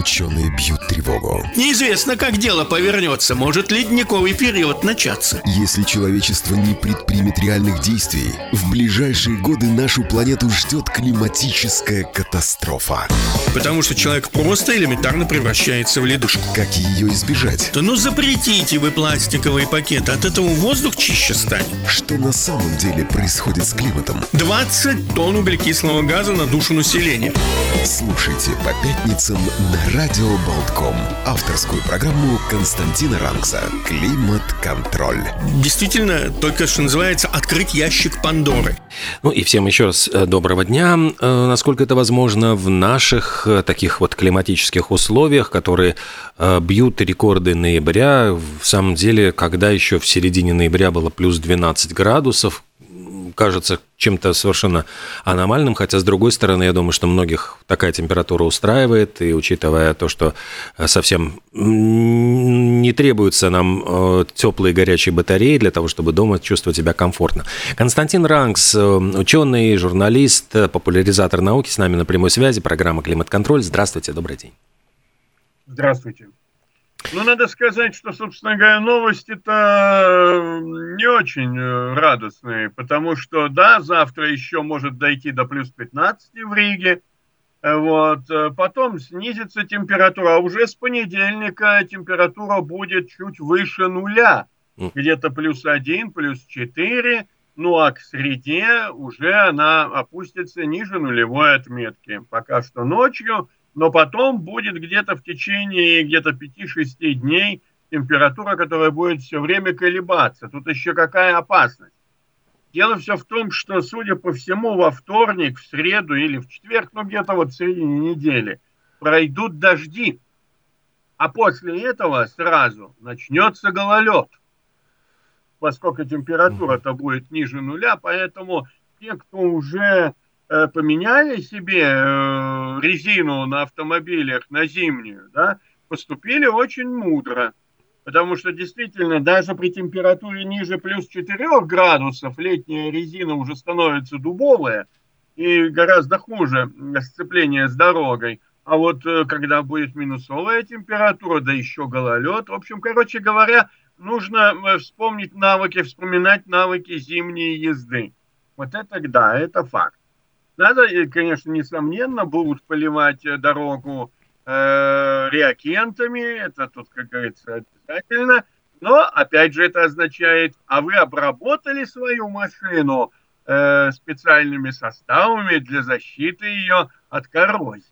ученые бьют тревогу. Неизвестно, как дело повернется. Может ледниковый период начаться. Если человечество не предпримет реальных действий, в ближайшие годы нашу планету ждет климатическая катастрофа. Потому что человек просто элементарно превращается в ледышку. Как ее избежать? Да ну запретите вы пластиковые пакеты, от этого воздух чище станет. Что на самом деле происходит с климатом? 20 тонн углекислого газа на душу населения. Слушайте по пятницам на Радио Болтком. Авторскую программу Константина Ранкса «Климат-контроль». Действительно, только что называется «Открыть ящик Пандоры». Ну и всем еще раз э, доброго дня. Э, насколько это возможно в наших э, таких вот климатических условиях, которые бьют рекорды ноября. В самом деле, когда еще в середине ноября было плюс 12 градусов, кажется чем-то совершенно аномальным, хотя, с другой стороны, я думаю, что многих такая температура устраивает, и учитывая то, что э, совсем не требуются нам э, теплые горячие батареи для того, чтобы дома чувствовать себя комфортно. Константин Ранкс, э, ученый, журналист, популяризатор науки, с нами на прямой связи, программа «Климат-контроль». Здравствуйте, добрый день. Здравствуйте. Ну, надо сказать, что, собственно говоря, новости-то не очень э, радостные, потому что, да, завтра еще может дойти до плюс 15 в Риге, э, вот, э, потом снизится температура, а уже с понедельника температура будет чуть выше нуля, где-то плюс 1, плюс 4, ну а к среде уже она опустится ниже нулевой отметки. Пока что ночью но потом будет где-то в течение где-то 5-6 дней температура, которая будет все время колебаться. Тут еще какая опасность? Дело все в том, что, судя по всему, во вторник, в среду или в четверг, ну где-то вот в середине недели, пройдут дожди. А после этого сразу начнется гололед, поскольку температура-то будет ниже нуля, поэтому те, кто уже поменяли себе э, резину на автомобилях на зимнюю, да, поступили очень мудро. Потому что действительно даже при температуре ниже плюс 4 градусов летняя резина уже становится дубовая и гораздо хуже сцепление с дорогой. А вот э, когда будет минусовая температура, да еще гололед, в общем, короче говоря, нужно вспомнить навыки, вспоминать навыки зимней езды. Вот это да, это факт. Надо, конечно, несомненно, будут поливать э, дорогу э, реагентами, это тут, как говорится, обязательно. Но, опять же, это означает, а вы обработали свою машину э, специальными составами для защиты ее от коррозии.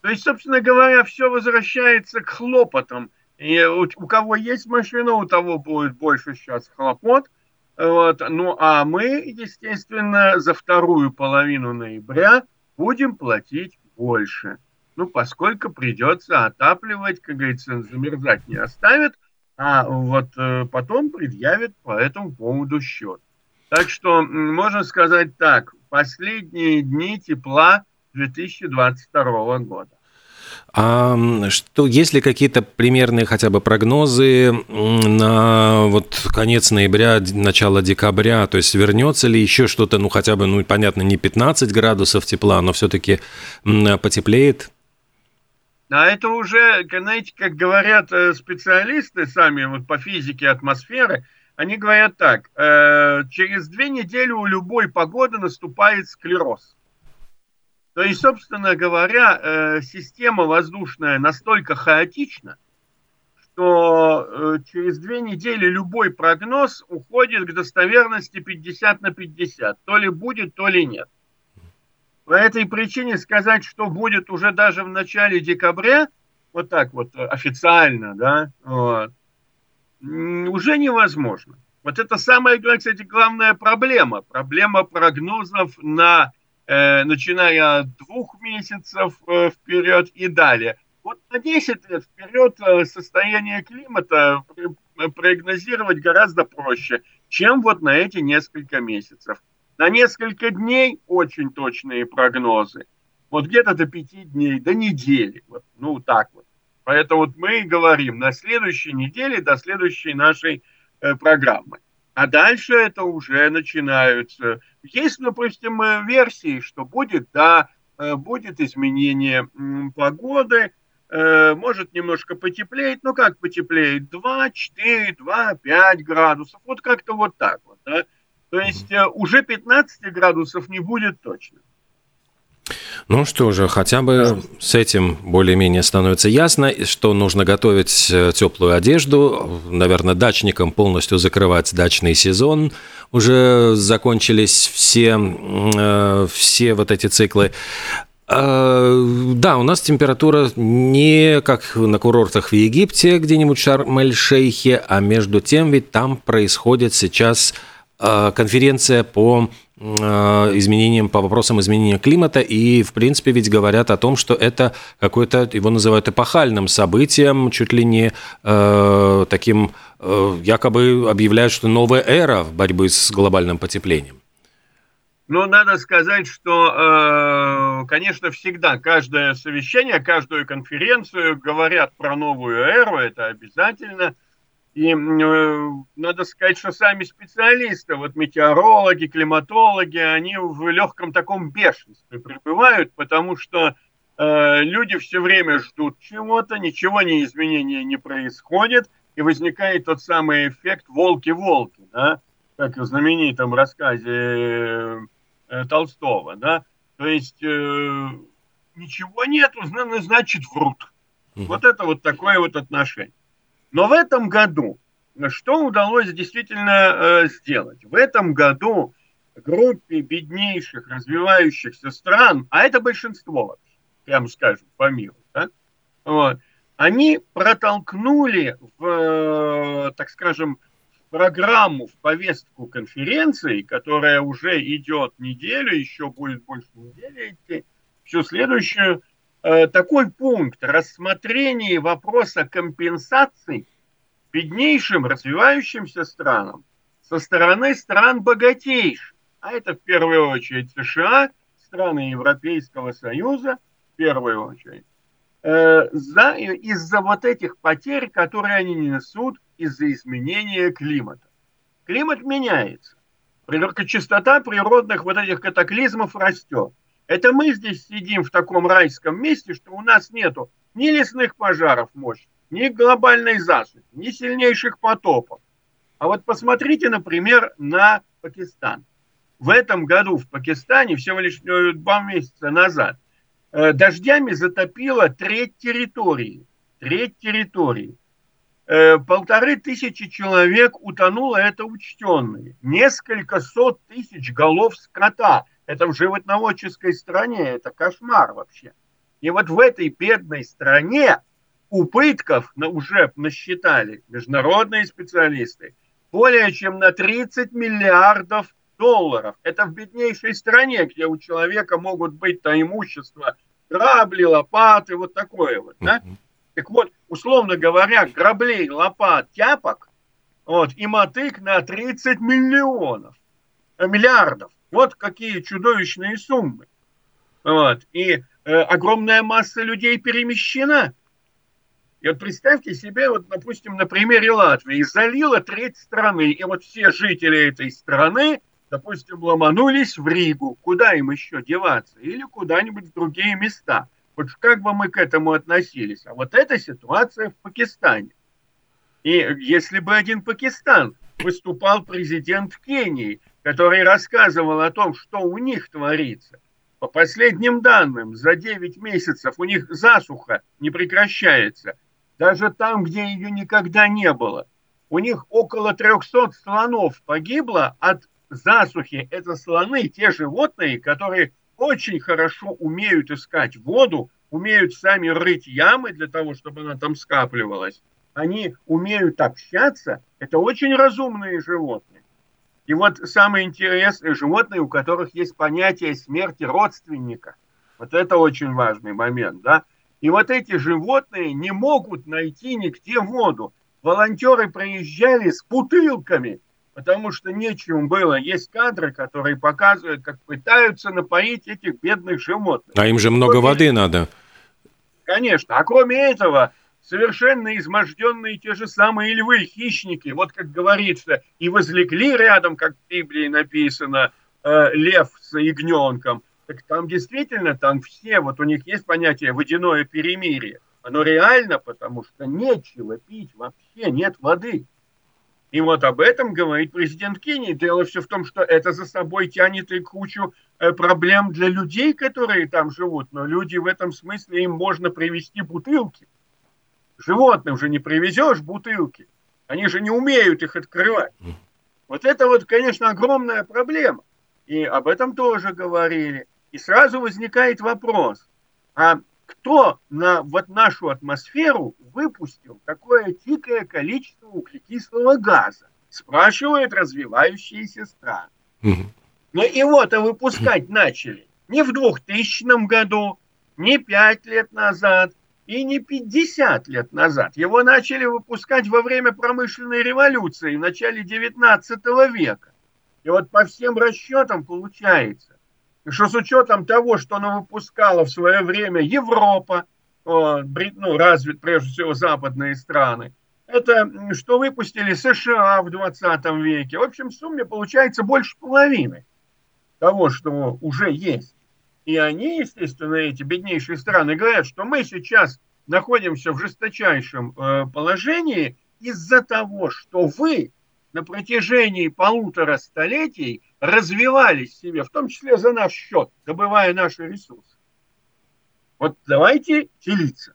То есть, собственно говоря, все возвращается к хлопотам. И у, у кого есть машина, у того будет больше сейчас хлопот – вот. Ну а мы, естественно, за вторую половину ноября будем платить больше. Ну, поскольку придется отапливать, как говорится, замерзать не оставит, а вот э, потом предъявят по этому поводу счет. Так что можно сказать так, последние дни тепла 2022 года. А что, есть ли какие-то примерные хотя бы прогнозы на вот конец ноября, начало декабря? То есть вернется ли еще что-то, ну хотя бы, ну понятно, не 15 градусов тепла, но все-таки потеплеет? А это уже, знаете, как говорят э, специалисты сами вот по физике атмосферы, они говорят так, э, через две недели у любой погоды наступает склероз. То есть, собственно говоря, э, система воздушная настолько хаотична, что э, через две недели любой прогноз уходит к достоверности 50 на 50. То ли будет, то ли нет. По этой причине сказать, что будет уже даже в начале декабря, вот так вот официально, да, вот, уже невозможно. Вот это самая, кстати, главная проблема. Проблема прогнозов на Э, начиная от двух месяцев э, вперед и далее. Вот на 10 лет вперед э, состояние климата прогнозировать гораздо проще, чем вот на эти несколько месяцев. На несколько дней очень точные прогнозы. Вот где-то до пяти дней, до недели. Вот, ну, так вот. Поэтому вот мы и говорим на следующей неделе до следующей нашей э, программы. А дальше это уже начинаются. Есть, допустим, версии, что будет, да, э, будет изменение погоды, э, может немножко потеплеть, ну как потеплеет, 2, 4, 2, 5 градусов, вот как-то вот так вот, да? То есть э, уже 15 градусов не будет точно. Ну что же, хотя бы с этим более-менее становится ясно, что нужно готовить э, теплую одежду. Наверное, дачникам полностью закрывать дачный сезон. Уже закончились все, э, все вот эти циклы. А, да, у нас температура не как на курортах в Египте, где-нибудь Шарм-эль-Шейхе, а между тем ведь там происходит сейчас а, конференция по изменениям, по вопросам изменения климата, и, в принципе, ведь говорят о том, что это какое-то, его называют эпохальным событием, чуть ли не э, таким, э, якобы объявляют, что новая эра в борьбе с глобальным потеплением. Ну, надо сказать, что, э, конечно, всегда каждое совещание, каждую конференцию говорят про новую эру, это обязательно – и э, надо сказать, что сами специалисты, вот метеорологи, климатологи, они в легком таком бешенстве пребывают, потому что э, люди все время ждут чего-то, ничего не изменения не происходит, и возникает тот самый эффект волки-волки, да, как в знаменитом рассказе э, Толстого, да, то есть э, ничего нету, значит врут. Вот это вот такое вот отношение. Но в этом году что удалось действительно э, сделать? В этом году группе беднейших развивающихся стран, а это большинство, прямо скажем, по миру, да? вот, они протолкнули в, так скажем, программу, в повестку конференции, которая уже идет неделю, еще будет больше недели идти, всю следующую, Э, такой пункт рассмотрения вопроса компенсаций беднейшим развивающимся странам со стороны стран богатейших, а это в первую очередь США, страны Европейского Союза, в первую очередь, э, за, из-за вот этих потерь, которые они несут из-за изменения климата. Климат меняется. Частота природных вот этих катаклизмов растет. Это мы здесь сидим в таком райском месте, что у нас нету ни лесных пожаров мощных, ни глобальной засухи, ни сильнейших потопов. А вот посмотрите, например, на Пакистан. В этом году в Пакистане, всего лишь э, два месяца назад, э, дождями затопило треть территории. Треть территории. Э, полторы тысячи человек утонуло, это учтенные. Несколько сот тысяч голов скота – это в животноводческой стране, это кошмар вообще. И вот в этой бедной стране убытков на, уже насчитали международные специалисты более чем на 30 миллиардов долларов. Это в беднейшей стране, где у человека могут быть-то имущество, грабли, лопаты, вот такое вот. Да? Так вот, условно говоря, граблей, лопат, тяпок вот, и мотык на 30 миллионов, э, миллиардов. Вот какие чудовищные суммы. Вот. И э, огромная масса людей перемещена. И вот представьте себе, вот, допустим, на примере Латвии, залила треть страны, и вот все жители этой страны, допустим, ломанулись в Ригу. Куда им еще деваться? Или куда-нибудь в другие места. Вот как бы мы к этому относились? А вот эта ситуация в Пакистане. И если бы один Пакистан выступал президент Кении, который рассказывал о том, что у них творится. По последним данным, за 9 месяцев у них засуха не прекращается. Даже там, где ее никогда не было. У них около 300 слонов погибло от засухи. Это слоны, те животные, которые очень хорошо умеют искать воду, умеют сами рыть ямы для того, чтобы она там скапливалась. Они умеют общаться. Это очень разумные животные. И вот самое интересное, животные, у которых есть понятие смерти родственника. Вот это очень важный момент, да. И вот эти животные не могут найти нигде воду. Волонтеры приезжали с бутылками, потому что нечем было. Есть кадры, которые показывают, как пытаются напоить этих бедных животных. А им же много воды надо. Конечно. А кроме этого, совершенно изможденные те же самые львы, хищники, вот как говорится, и возлегли рядом, как в Библии написано, э, лев с ягненком, так там действительно, там все, вот у них есть понятие водяное перемирие. Оно реально, потому что нечего пить вообще, нет воды. И вот об этом говорит президент Кении. Дело все в том, что это за собой тянет и кучу э, проблем для людей, которые там живут. Но люди в этом смысле, им можно привезти бутылки. Животным же не привезешь бутылки. Они же не умеют их открывать. Вот это вот, конечно, огромная проблема. И об этом тоже говорили. И сразу возникает вопрос, а кто на вот нашу атмосферу выпустил такое дикое количество углекислого газа? Спрашивают развивающиеся страны. Но его-то выпускать начали не в 2000 году, не 5 лет назад и не 50 лет назад. Его начали выпускать во время промышленной революции в начале 19 века. И вот по всем расчетам получается, что с учетом того, что она выпускала в свое время Европа, ну, развит прежде всего западные страны, это что выпустили США в 20 веке. В общем, в сумме получается больше половины того, что уже есть. И они, естественно, эти беднейшие страны говорят, что мы сейчас находимся в жесточайшем э, положении из-за того, что вы на протяжении полутора столетий развивались себе, в том числе за наш счет, добывая наши ресурсы. Вот давайте делиться.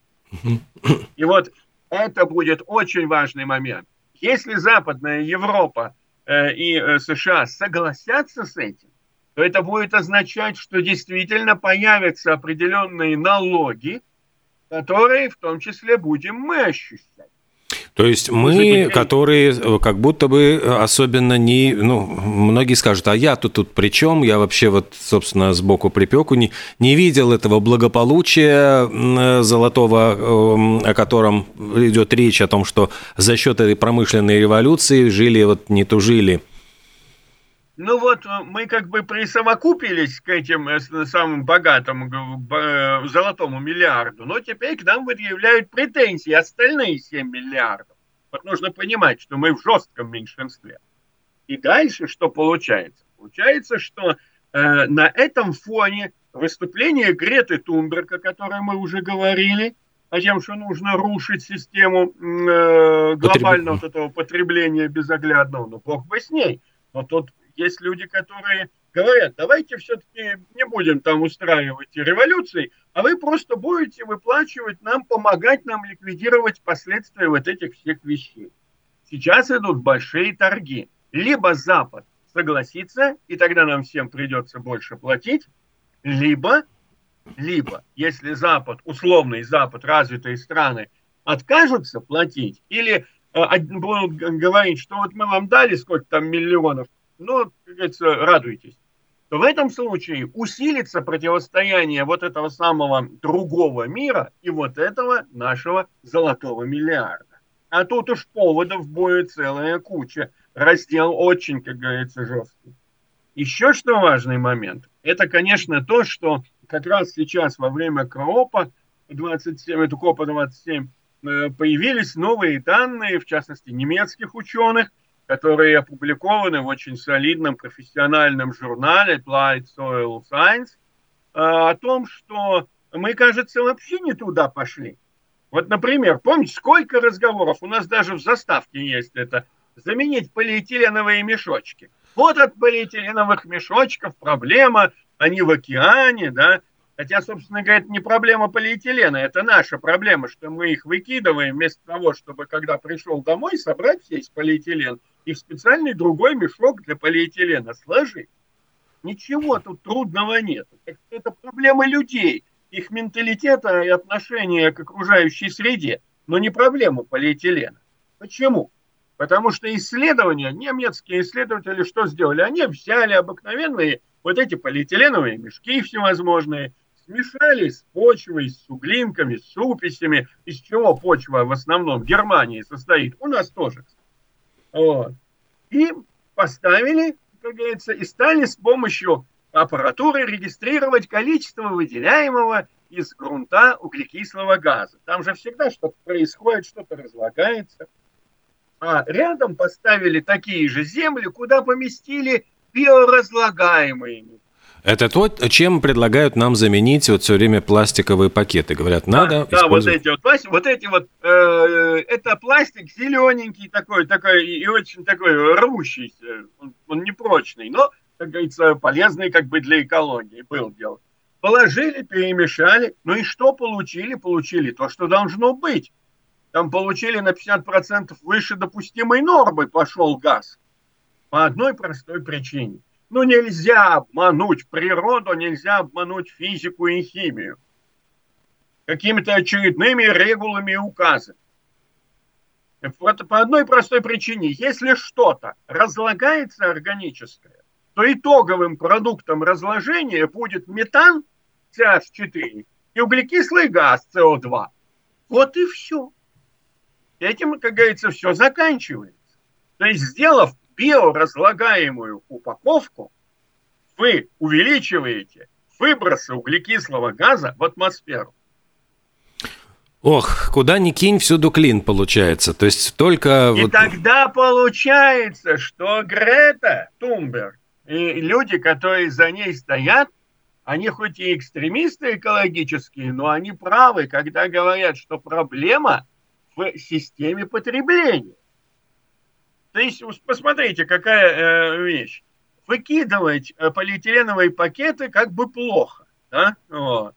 И вот это будет очень важный момент. Если Западная Европа э, и э, США согласятся с этим, то это будет означать, что действительно появятся определенные налоги, которые в том числе будем мы ощущать. То есть мы, которые э, как будто бы э, особенно не... Ну, многие скажут, а я тут, тут при чем? Я вообще вот, собственно, сбоку припеку не, не видел этого благополучия э, золотого, эм, о котором идет речь, о том, что за счет этой промышленной революции жили, вот не тужили. Ну вот мы как бы присовокупились к этим самым богатым золотому миллиарду, но теперь к нам выявляют претензии остальные 7 миллиардов. Вот нужно понимать, что мы в жестком меньшинстве. И дальше что получается? Получается, что э, на этом фоне выступление Греты Тунберг, о которой мы уже говорили, о том, что нужно рушить систему э, глобального вот этого потребления безоглядного, ну, бог бы с ней. Но тут есть люди, которые говорят, давайте все-таки не будем там устраивать революции, а вы просто будете выплачивать нам, помогать нам ликвидировать последствия вот этих всех вещей. Сейчас идут большие торги. Либо Запад согласится, и тогда нам всем придется больше платить, либо, либо, если Запад, условный Запад, развитые страны откажутся платить, или э, будут говорить, что вот мы вам дали сколько там миллионов, ну, радуйтесь, то в этом случае усилится противостояние вот этого самого другого мира и вот этого нашего золотого миллиарда. А тут уж поводов будет целая куча. Раздел очень, как говорится, жесткий. Еще что важный момент, это, конечно, то, что как раз сейчас во время КОПа 27, это КОПа 27, э, появились новые данные, в частности, немецких ученых – которые опубликованы в очень солидном профессиональном журнале Applied Soil Science, э, о том, что мы, кажется, вообще не туда пошли. Вот, например, помните, сколько разговоров, у нас даже в заставке есть это, заменить полиэтиленовые мешочки. Вот от полиэтиленовых мешочков проблема, они в океане, да, Хотя, собственно говоря, это не проблема полиэтилена, это наша проблема, что мы их выкидываем вместо того, чтобы, когда пришел домой, собрать весь полиэтилен и в специальный другой мешок для полиэтилена сложить. Ничего тут трудного нет. Это проблема людей, их менталитета и отношения к окружающей среде, но не проблема полиэтилена. Почему? Потому что исследования, немецкие исследователи что сделали? Они взяли обыкновенные вот эти полиэтиленовые мешки всевозможные, смешали с почвой, с суглинками, с суписями, из чего почва в основном в Германии состоит, у нас тоже. Вот. И поставили, как говорится, и стали с помощью аппаратуры регистрировать количество выделяемого из грунта углекислого газа. Там же всегда что-то происходит, что-то разлагается. А рядом поставили такие же земли, куда поместили биоразлагаемые Это то, чем предлагают нам заменить вот все время пластиковые пакеты. Говорят, надо да, использовать... да, вот эти вот пластик, вот эти вот, э, это пластик зелененький такой, такой и очень такой рвущийся, он, он непрочный, но, как говорится, полезный как бы для экологии был дело. Положили, перемешали, ну и что получили? Получили то, что должно быть. Там получили на 50% выше допустимой нормы пошел газ. По одной простой причине – ну, нельзя обмануть природу, нельзя обмануть физику и химию какими-то очередными регулами и указами. По одной простой причине. Если что-то разлагается органическое, то итоговым продуктом разложения будет метан CH4 и углекислый газ CO2. Вот и все. Этим, как говорится, все заканчивается. То есть, сделав биоразлагаемую упаковку, вы увеличиваете выбросы углекислого газа в атмосферу. Ох, куда ни кинь, всюду клин получается. То есть только... И вот... тогда получается, что Грета Тумберг и люди, которые за ней стоят, они хоть и экстремисты экологические, но они правы, когда говорят, что проблема в системе потребления. То есть, посмотрите, какая э, вещь. Выкидывать э, полиэтиленовые пакеты как бы плохо. Да? Вот.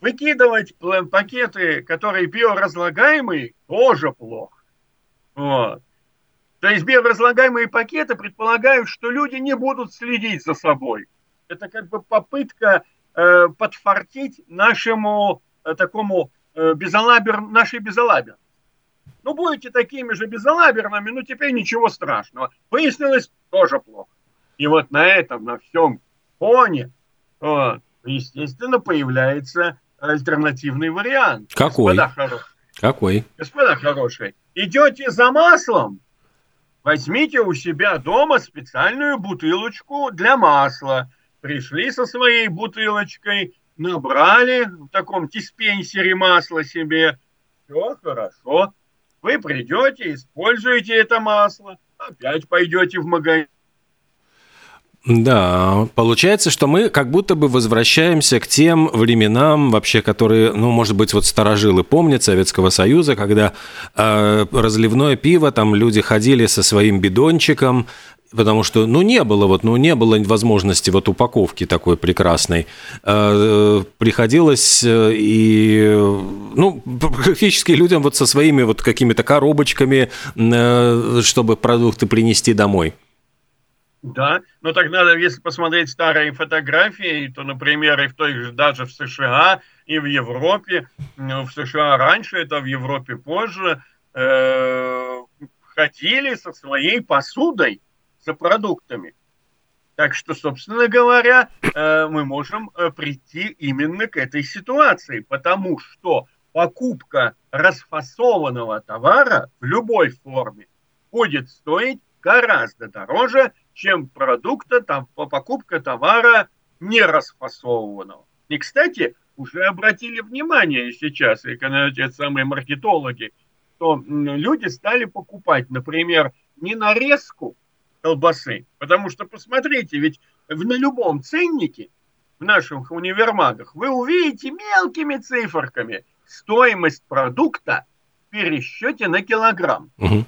Выкидывать пакеты, которые биоразлагаемые, тоже плохо. Вот. То есть биоразлагаемые пакеты предполагают, что люди не будут следить за собой. Это как бы попытка э, подфартить нашему э, такому э, безалабер, нашей безалаберности. Ну, будете такими же безалаберными, ну, теперь ничего страшного. Выяснилось, тоже плохо. И вот на этом, на всем фоне, вот, естественно, появляется альтернативный вариант. Какой? Господа хоро... Какой? Господа хорошие, идете за маслом, возьмите у себя дома специальную бутылочку для масла. Пришли со своей бутылочкой, набрали в таком диспенсере масла себе. Все хорошо. Вы придете, используете это масло, опять пойдете в магазин. Да, получается, что мы как будто бы возвращаемся к тем временам, вообще, которые, ну, может быть, вот старожилы помнят Советского Союза, когда э, разливное пиво, там люди ходили со своим бидончиком, Потому что, ну, не было вот, ну, не было возможности вот упаковки такой прекрасной. Э, приходилось э, и, ну, практически людям вот со своими вот какими-то коробочками, э, чтобы продукты принести домой. Да, но так надо, если посмотреть старые фотографии, то, например, и в той же, даже в США, и в Европе, в США раньше, это в Европе позже, э, ходили со своей посудой, за продуктами. Так что, собственно говоря, э, мы можем э, прийти именно к этой ситуации, потому что покупка расфасованного товара в любой форме будет стоить гораздо дороже, чем продукта, там, покупка товара не расфасованного. И, кстати, уже обратили внимание сейчас, и те самые маркетологи, что люди стали покупать, например, не нарезку, колбасы. Потому что, посмотрите, ведь на любом ценнике в наших универмагах вы увидите мелкими циферками стоимость продукта в пересчете на килограмм. Угу.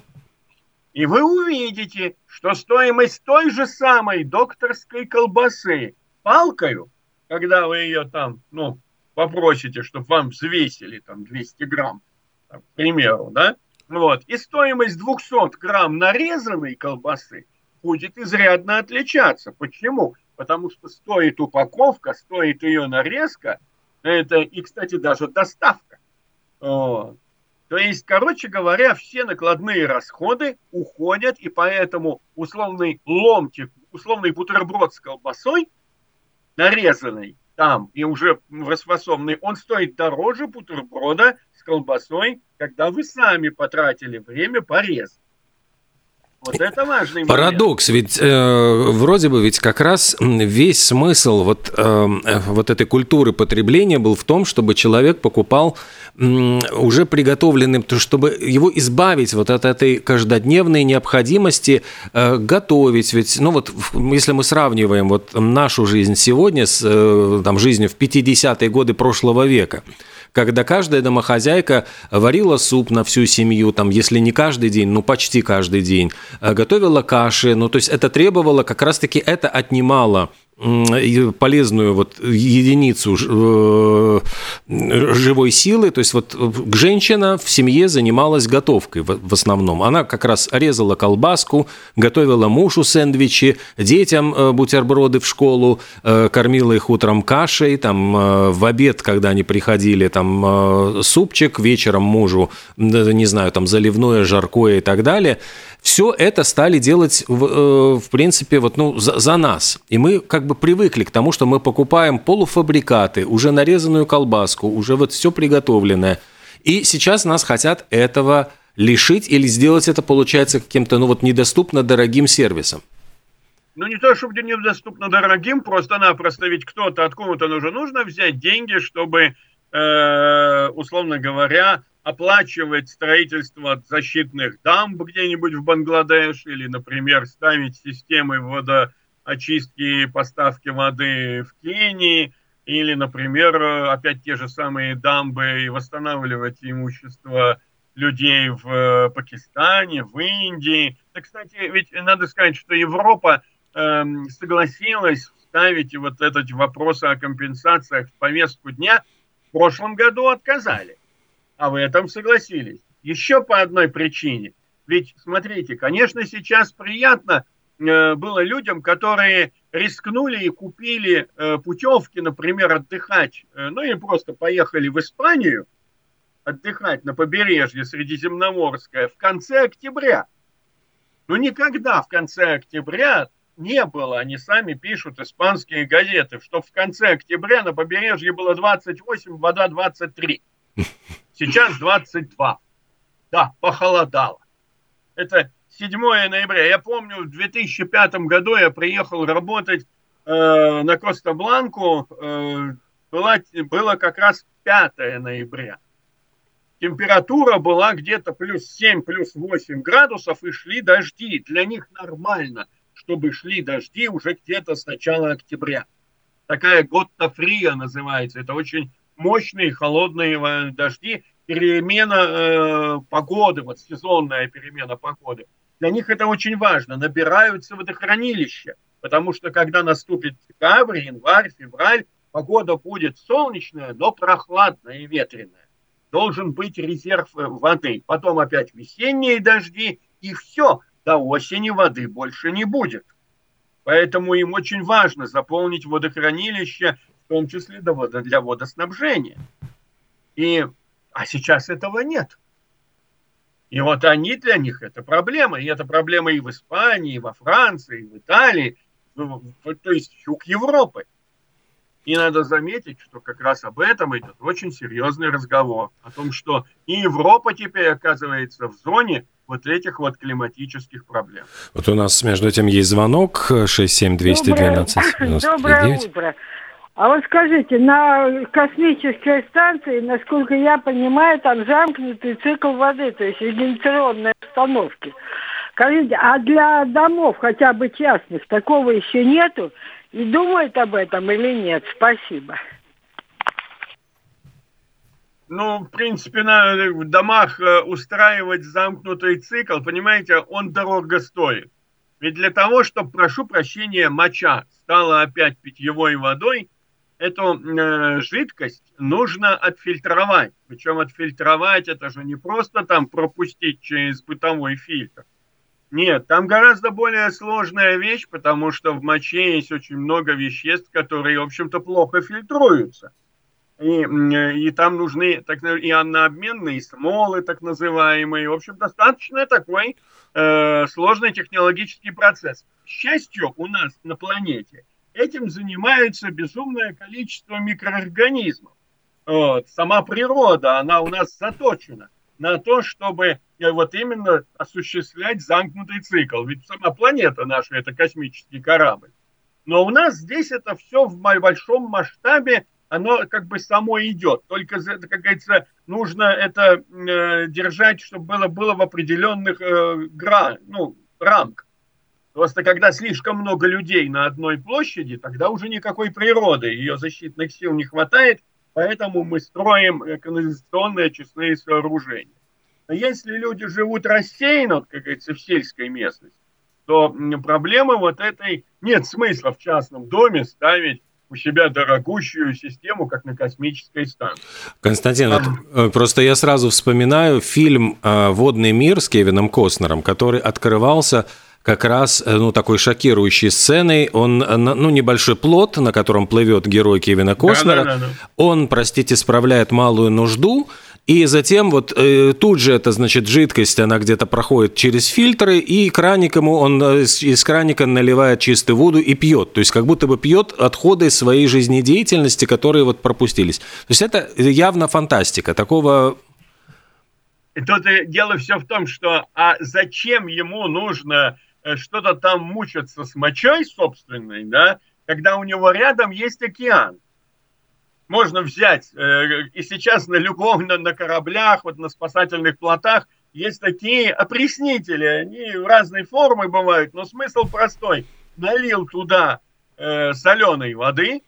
И вы увидите, что стоимость той же самой докторской колбасы палкою, когда вы ее там, ну, попросите, чтобы вам взвесили там 200 грамм, там, к примеру, да, вот, и стоимость 200 грамм нарезанной колбасы будет изрядно отличаться. Почему? Потому что стоит упаковка, стоит ее нарезка, это и, кстати, даже доставка. Вот. То есть, короче говоря, все накладные расходы уходят, и поэтому условный ломтик, условный бутерброд с колбасой, нарезанный там и уже расфасованный, он стоит дороже бутерброда с колбасой, когда вы сами потратили время порезать. Вот это важный Парадокс, момент. ведь э, вроде бы ведь как раз весь смысл вот, э, вот этой культуры потребления был в том, чтобы человек покупал э, уже приготовленным, чтобы его избавить вот от этой каждодневной необходимости э, готовить. Ведь, ну вот, если мы сравниваем вот нашу жизнь сегодня с э, там, жизнью в 50-е годы прошлого века, когда каждая домохозяйка варила суп на всю семью, там, если не каждый день, ну почти каждый день, э, готовила каши, ну то есть это требовало, как раз-таки это отнимало полезную вот единицу э, живой силы. То есть вот женщина в семье занималась готовкой в основном. Она как раз резала колбаску, готовила мужу сэндвичи, детям э, бутерброды в школу, э, кормила их утром кашей, там в обед, когда они приходили, там супчик, вечером мужу, не знаю, там заливное, жаркое и так далее – все это стали делать, в, э, в принципе, вот, ну, за, за нас. И мы как бы привыкли к тому, что мы покупаем полуфабрикаты, уже нарезанную колбаску, уже вот все приготовленное. И сейчас нас хотят этого лишить или сделать это, получается, каким-то, ну, вот, недоступно дорогим сервисом. Ну, не то, чтобы недоступно дорогим, просто-напросто ведь кто-то, откуда-то нужно, нужно взять деньги, чтобы, э, условно говоря, оплачивать строительство защитных дамб где-нибудь в Бангладеш или, например, ставить системы водоочистки и поставки воды в Кении или, например, опять те же самые дамбы и восстанавливать имущество людей в э, Пакистане, в Индии. Да, кстати, ведь надо сказать, что Европа э, согласилась ставить вот этот вопрос о компенсациях в повестку дня. В прошлом году отказали а в этом согласились. Еще по одной причине. Ведь, смотрите, конечно, сейчас приятно э, было людям, которые рискнули и купили э, путевки, например, отдыхать, э, ну и просто поехали в Испанию отдыхать на побережье Средиземноморское в конце октября. Но никогда в конце октября не было, они сами пишут, испанские газеты, что в конце октября на побережье было 28, вода 23. Сейчас 22. Да, похолодало. Это 7 ноября. Я помню, в 2005 году я приехал работать э, на Коста-Бланку. Э, было, было как раз 5 ноября. Температура была где-то плюс 7, плюс 8 градусов, и шли дожди. Для них нормально, чтобы шли дожди уже где-то с начала октября. Такая готта называется. Это очень мощные холодные дожди, перемена э, погоды, вот сезонная перемена погоды. Для них это очень важно. Набираются водохранилища, потому что когда наступит декабрь, январь, февраль, погода будет солнечная, но прохладная и ветреная. Должен быть резерв э, воды. Потом опять весенние дожди, и все, до осени воды больше не будет. Поэтому им очень важно заполнить водохранилище в том числе для водоснабжения. И, а сейчас этого нет. И вот они для них это проблема. И это проблема и в Испании, и во Франции, и в Италии, то есть юг Европы. И надо заметить, что как раз об этом идет очень серьезный разговор. О том, что и Европа теперь оказывается в зоне вот этих вот климатических проблем. Вот у нас между этим есть звонок 67212. Доброе, доброе утро. А вот скажите, на космической станции, насколько я понимаю, там замкнутый цикл воды, то есть вегетационные установки. Скажите, а для домов, хотя бы частных, такого еще нету? И думают об этом или нет? Спасибо. Ну, в принципе, на, в домах э, устраивать замкнутый цикл, понимаете, он дорого стоит. Ведь для того, чтобы, прошу прощения, моча стала опять питьевой водой, эту э, жидкость нужно отфильтровать. Причем отфильтровать это же не просто там пропустить через бытовой фильтр. Нет, там гораздо более сложная вещь, потому что в моче есть очень много веществ, которые, в общем-то, плохо фильтруются. И, и там нужны так, и ионообменные смолы, так называемые. В общем, достаточно такой э, сложный технологический процесс. К счастью, у нас на планете – этим занимается безумное количество микроорганизмов. Вот. Сама природа, она у нас заточена на то, чтобы э, вот именно осуществлять замкнутый цикл. Ведь сама планета наша – это космический корабль. Но у нас здесь это все в большом масштабе, оно как бы само идет. Только, как говорится, нужно это э, держать, чтобы было, было в определенных э, гра, ну, рамках. Просто когда слишком много людей на одной площади, тогда уже никакой природы, ее защитных сил не хватает, поэтому мы строим канализационные очистные сооружения. Но если люди живут рассеянно, как говорится, в сельской местности, то проблемы вот этой нет смысла в частном доме ставить у себя дорогущую систему, как на космической станции. Константин, вот, э, просто я сразу вспоминаю фильм э, «Водный мир» с Кевином Костнером, который открывался как раз э, ну, такой шокирующей сценой. Он, ну, небольшой плод, на котором плывет герой Кевина Костнера. Да, да, да, да. Он, простите, справляет малую нужду, и затем вот э, тут же эта, значит, жидкость, она где-то проходит через фильтры, и краник ему, он э, из, из краника наливает чистую воду и пьет. То есть как будто бы пьет отходы своей жизнедеятельности, которые вот пропустились. То есть это явно фантастика. Такого тут дело все в том, что а зачем ему нужно э, что-то там мучиться с мочой собственной, да, когда у него рядом есть океан можно взять, э, и сейчас на любом, на, кораблях, вот на спасательных плотах есть такие опреснители, они разной формы бывают, но смысл простой. Налил туда э, соленой воды,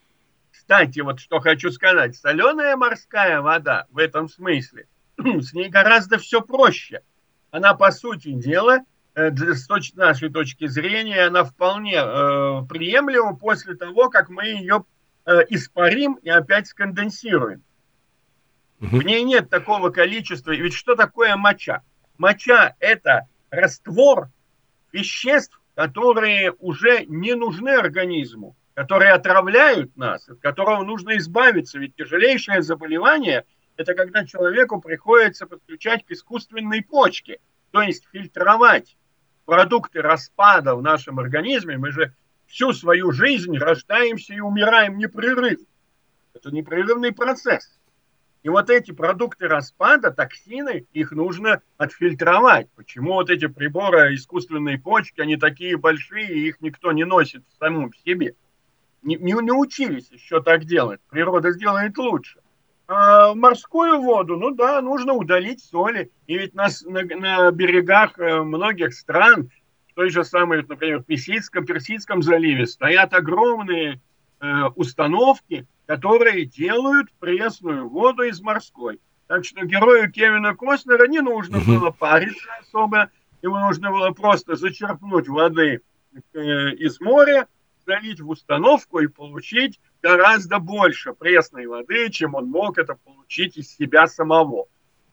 кстати, вот что хочу сказать, соленая морская вода в этом смысле, с ней гораздо все проще. Она, по сути дела, э, с точки, нашей точки зрения, она вполне э, приемлема после того, как мы ее Э, испарим и опять сконденсируем. В ней нет такого количества. Ведь что такое моча? Моча – это раствор веществ, которые уже не нужны организму, которые отравляют нас, от которого нужно избавиться. Ведь тяжелейшее заболевание – это когда человеку приходится подключать к искусственной почке, то есть фильтровать продукты распада в нашем организме. Мы же всю свою жизнь рождаемся и умираем непрерывно. Это непрерывный процесс. И вот эти продукты распада, токсины, их нужно отфильтровать. Почему вот эти приборы искусственной почки, они такие большие, их никто не носит в самом себе? Не, не научились еще так делать. Природа сделает лучше. А морскую воду, ну да, нужно удалить соли. И ведь нас на, на берегах э, многих стран той же самой, например, в Персидском, Персидском заливе стоят огромные э, установки, которые делают пресную воду из морской. Так что герою Кевина Костнера не нужно было париться особо, ему нужно было просто зачерпнуть воды э, из моря, залить в установку и получить гораздо больше пресной воды, чем он мог это получить из себя самого.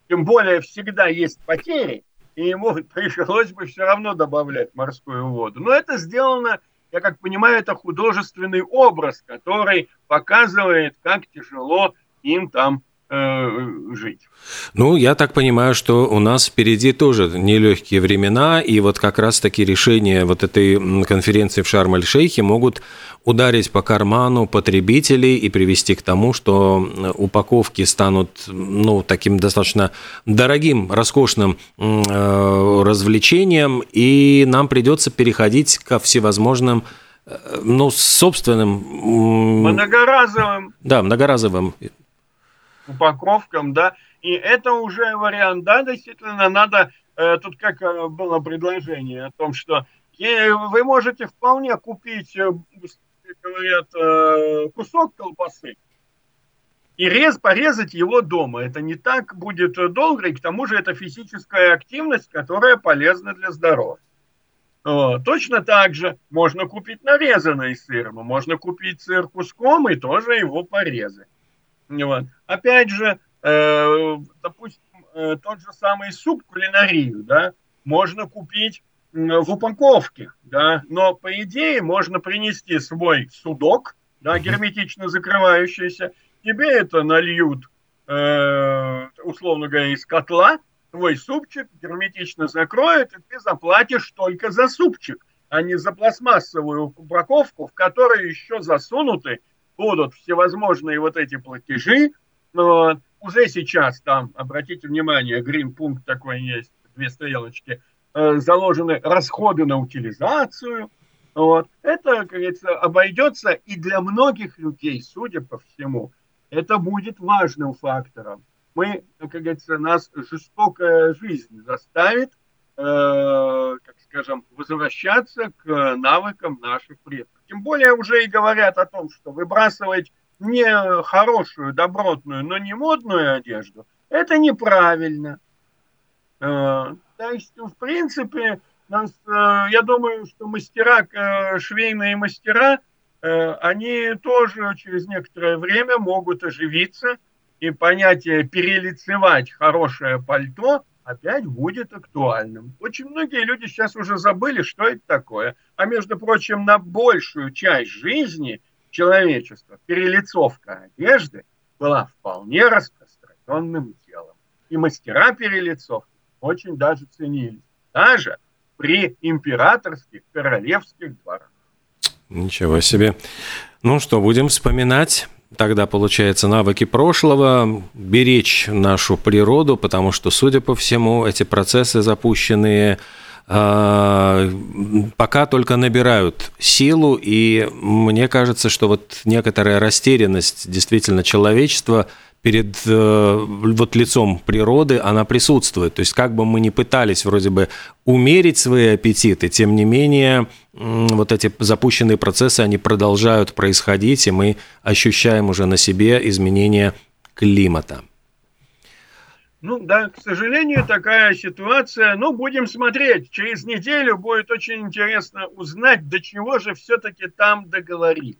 Тем более всегда есть потери, и ему пришлось бы все равно добавлять морскую воду. Но это сделано, я как понимаю, это художественный образ, который показывает, как тяжело им там жить. Ну, я так понимаю, что у нас впереди тоже нелегкие времена, и вот как раз-таки решения вот этой конференции в Шарм-эль-Шейхе могут ударить по карману потребителей и привести к тому, что упаковки станут ну, таким достаточно дорогим, роскошным э, развлечением, и нам придется переходить ко всевозможным э, ну, собственным... Многоразовым. Да, многоразовым упаковкам, да, и это уже вариант, да, действительно, надо, э, тут как э, было предложение о том, что вы можете вполне купить, э, говорят, э, кусок колбасы и рез, порезать его дома. Это не так будет долго, и к тому же это физическая активность, которая полезна для здоровья. Точно так же можно купить нарезанный сыр, можно купить сыр куском и тоже его порезать. Вот. Опять же, э, допустим, э, тот же самый суп кулинарию, да, можно купить в упаковке, да, но по идее можно принести свой судок, да, герметично закрывающийся, тебе это нальют, э, условно говоря, из котла, твой супчик герметично закроют, и ты заплатишь только за супчик, а не за пластмассовую упаковку, в которой еще засунуты будут всевозможные вот эти платежи. Но уже сейчас там, обратите внимание, грин-пункт такой есть, две стрелочки, э, заложены расходы на утилизацию. Вот. Это, как говорится, обойдется и для многих людей, судя по всему, это будет важным фактором. Мы, как говорится, нас жестокая жизнь заставит, как скажем, возвращаться к навыкам наших предков. Тем более уже и говорят о том, что выбрасывать не хорошую, добротную, но не модную одежду, это неправильно. Э, то есть, в принципе, нас, э, я думаю, что мастера, э, швейные мастера, они тоже через некоторое время могут оживиться, и понятие перелицевать хорошее пальто опять будет актуальным. Очень многие люди сейчас уже забыли, что это такое. А между прочим, на большую часть жизни человечества перелицовка одежды была вполне распространенным делом. И мастера перелицовки очень даже ценились. Даже при императорских, королевских дворах. Ничего себе. Ну что, будем вспоминать тогда, получается, навыки прошлого, беречь нашу природу, потому что, судя по всему, эти процессы запущенные а, пока только набирают силу, и мне кажется, что вот некоторая растерянность действительно человечества перед э, вот лицом природы, она присутствует. То есть как бы мы ни пытались вроде бы умерить свои аппетиты, тем не менее вот эти запущенные процессы, они продолжают происходить, и мы ощущаем уже на себе изменения климата. Ну да, к сожалению, такая ситуация. Ну, будем смотреть. Через неделю будет очень интересно узнать, до чего же все-таки там договорились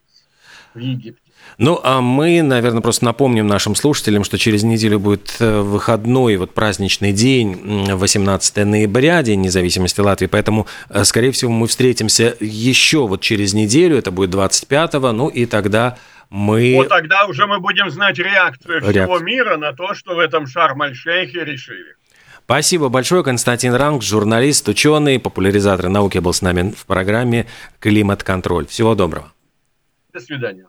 в Египте. Ну, а мы, наверное, просто напомним нашим слушателям, что через неделю будет э, выходной, вот праздничный день, 18 ноября, День независимости Латвии, поэтому, э, скорее всего, мы встретимся еще вот через неделю, это будет 25-го, ну и тогда мы... Вот тогда уже мы будем знать реакцию Реак... всего мира на то, что в этом Шарм-аль-Шейхе решили. Спасибо большое. Константин Ранг, журналист, ученый, популяризатор науки был с нами в программе «Климат-контроль». Всего доброго. До свидания.